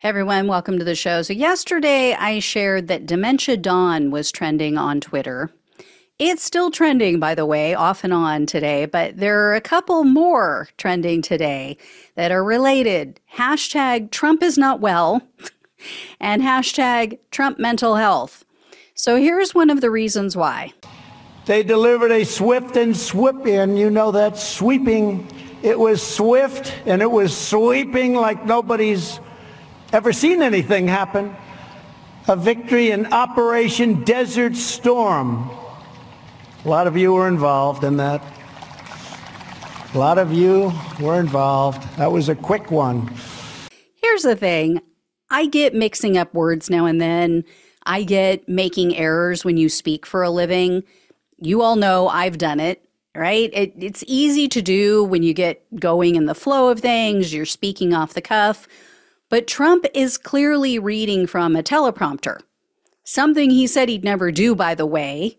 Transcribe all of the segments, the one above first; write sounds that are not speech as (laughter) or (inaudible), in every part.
Hey everyone, welcome to the show. So, yesterday I shared that Dementia Don was trending on Twitter. It's still trending, by the way, off and on today, but there are a couple more trending today that are related. Hashtag Trump is not well (laughs) and hashtag Trump mental health. So, here's one of the reasons why. They delivered a swift and swoop in. You know that sweeping. It was swift and it was sweeping like nobody's ever seen anything happen. A victory in Operation Desert Storm. A lot of you were involved in that. A lot of you were involved. That was a quick one. Here's the thing I get mixing up words now and then. I get making errors when you speak for a living. You all know I've done it, right? It, it's easy to do when you get going in the flow of things, you're speaking off the cuff. But Trump is clearly reading from a teleprompter, something he said he'd never do, by the way.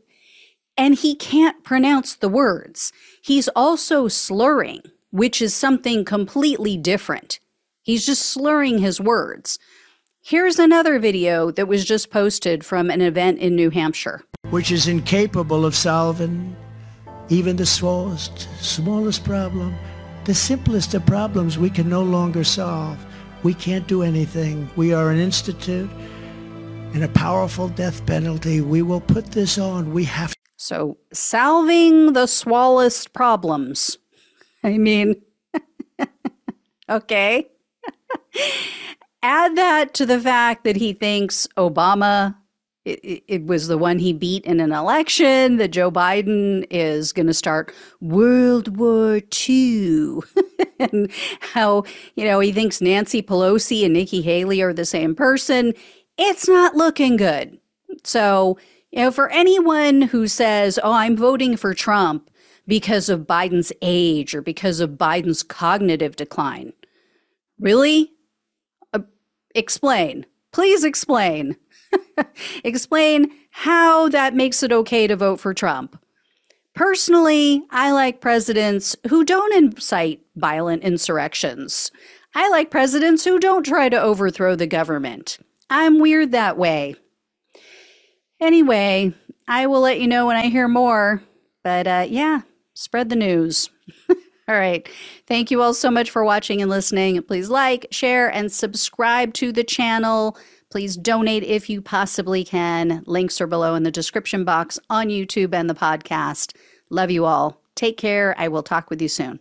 And he can't pronounce the words. He's also slurring, which is something completely different. He's just slurring his words. Here's another video that was just posted from an event in New Hampshire which is incapable of solving even the smallest, smallest problem. The simplest of problems we can no longer solve. We can't do anything. We are an institute and a powerful death penalty. We will put this on. We have. So, solving the smallest problems. I mean, (laughs) okay. (laughs) Add that to the fact that he thinks Obama it, it, was the one he beat in an election that Joe Biden is going to start World War II. (laughs) and how, you know, he thinks Nancy Pelosi and Nikki Haley are the same person. It's not looking good. So, you know, for anyone who says, oh, I'm voting for Trump because of Biden's age or because of Biden's cognitive decline, really? Uh, explain. Please explain. (laughs) Explain how that makes it okay to vote for Trump. Personally, I like presidents who don't incite violent insurrections. I like presidents who don't try to overthrow the government. I'm weird that way. Anyway, I will let you know when I hear more. But uh, yeah, spread the news. (laughs) all right. Thank you all so much for watching and listening. Please like, share, and subscribe to the channel. Please donate if you possibly can. Links are below in the description box on YouTube and the podcast. Love you all. Take care. I will talk with you soon.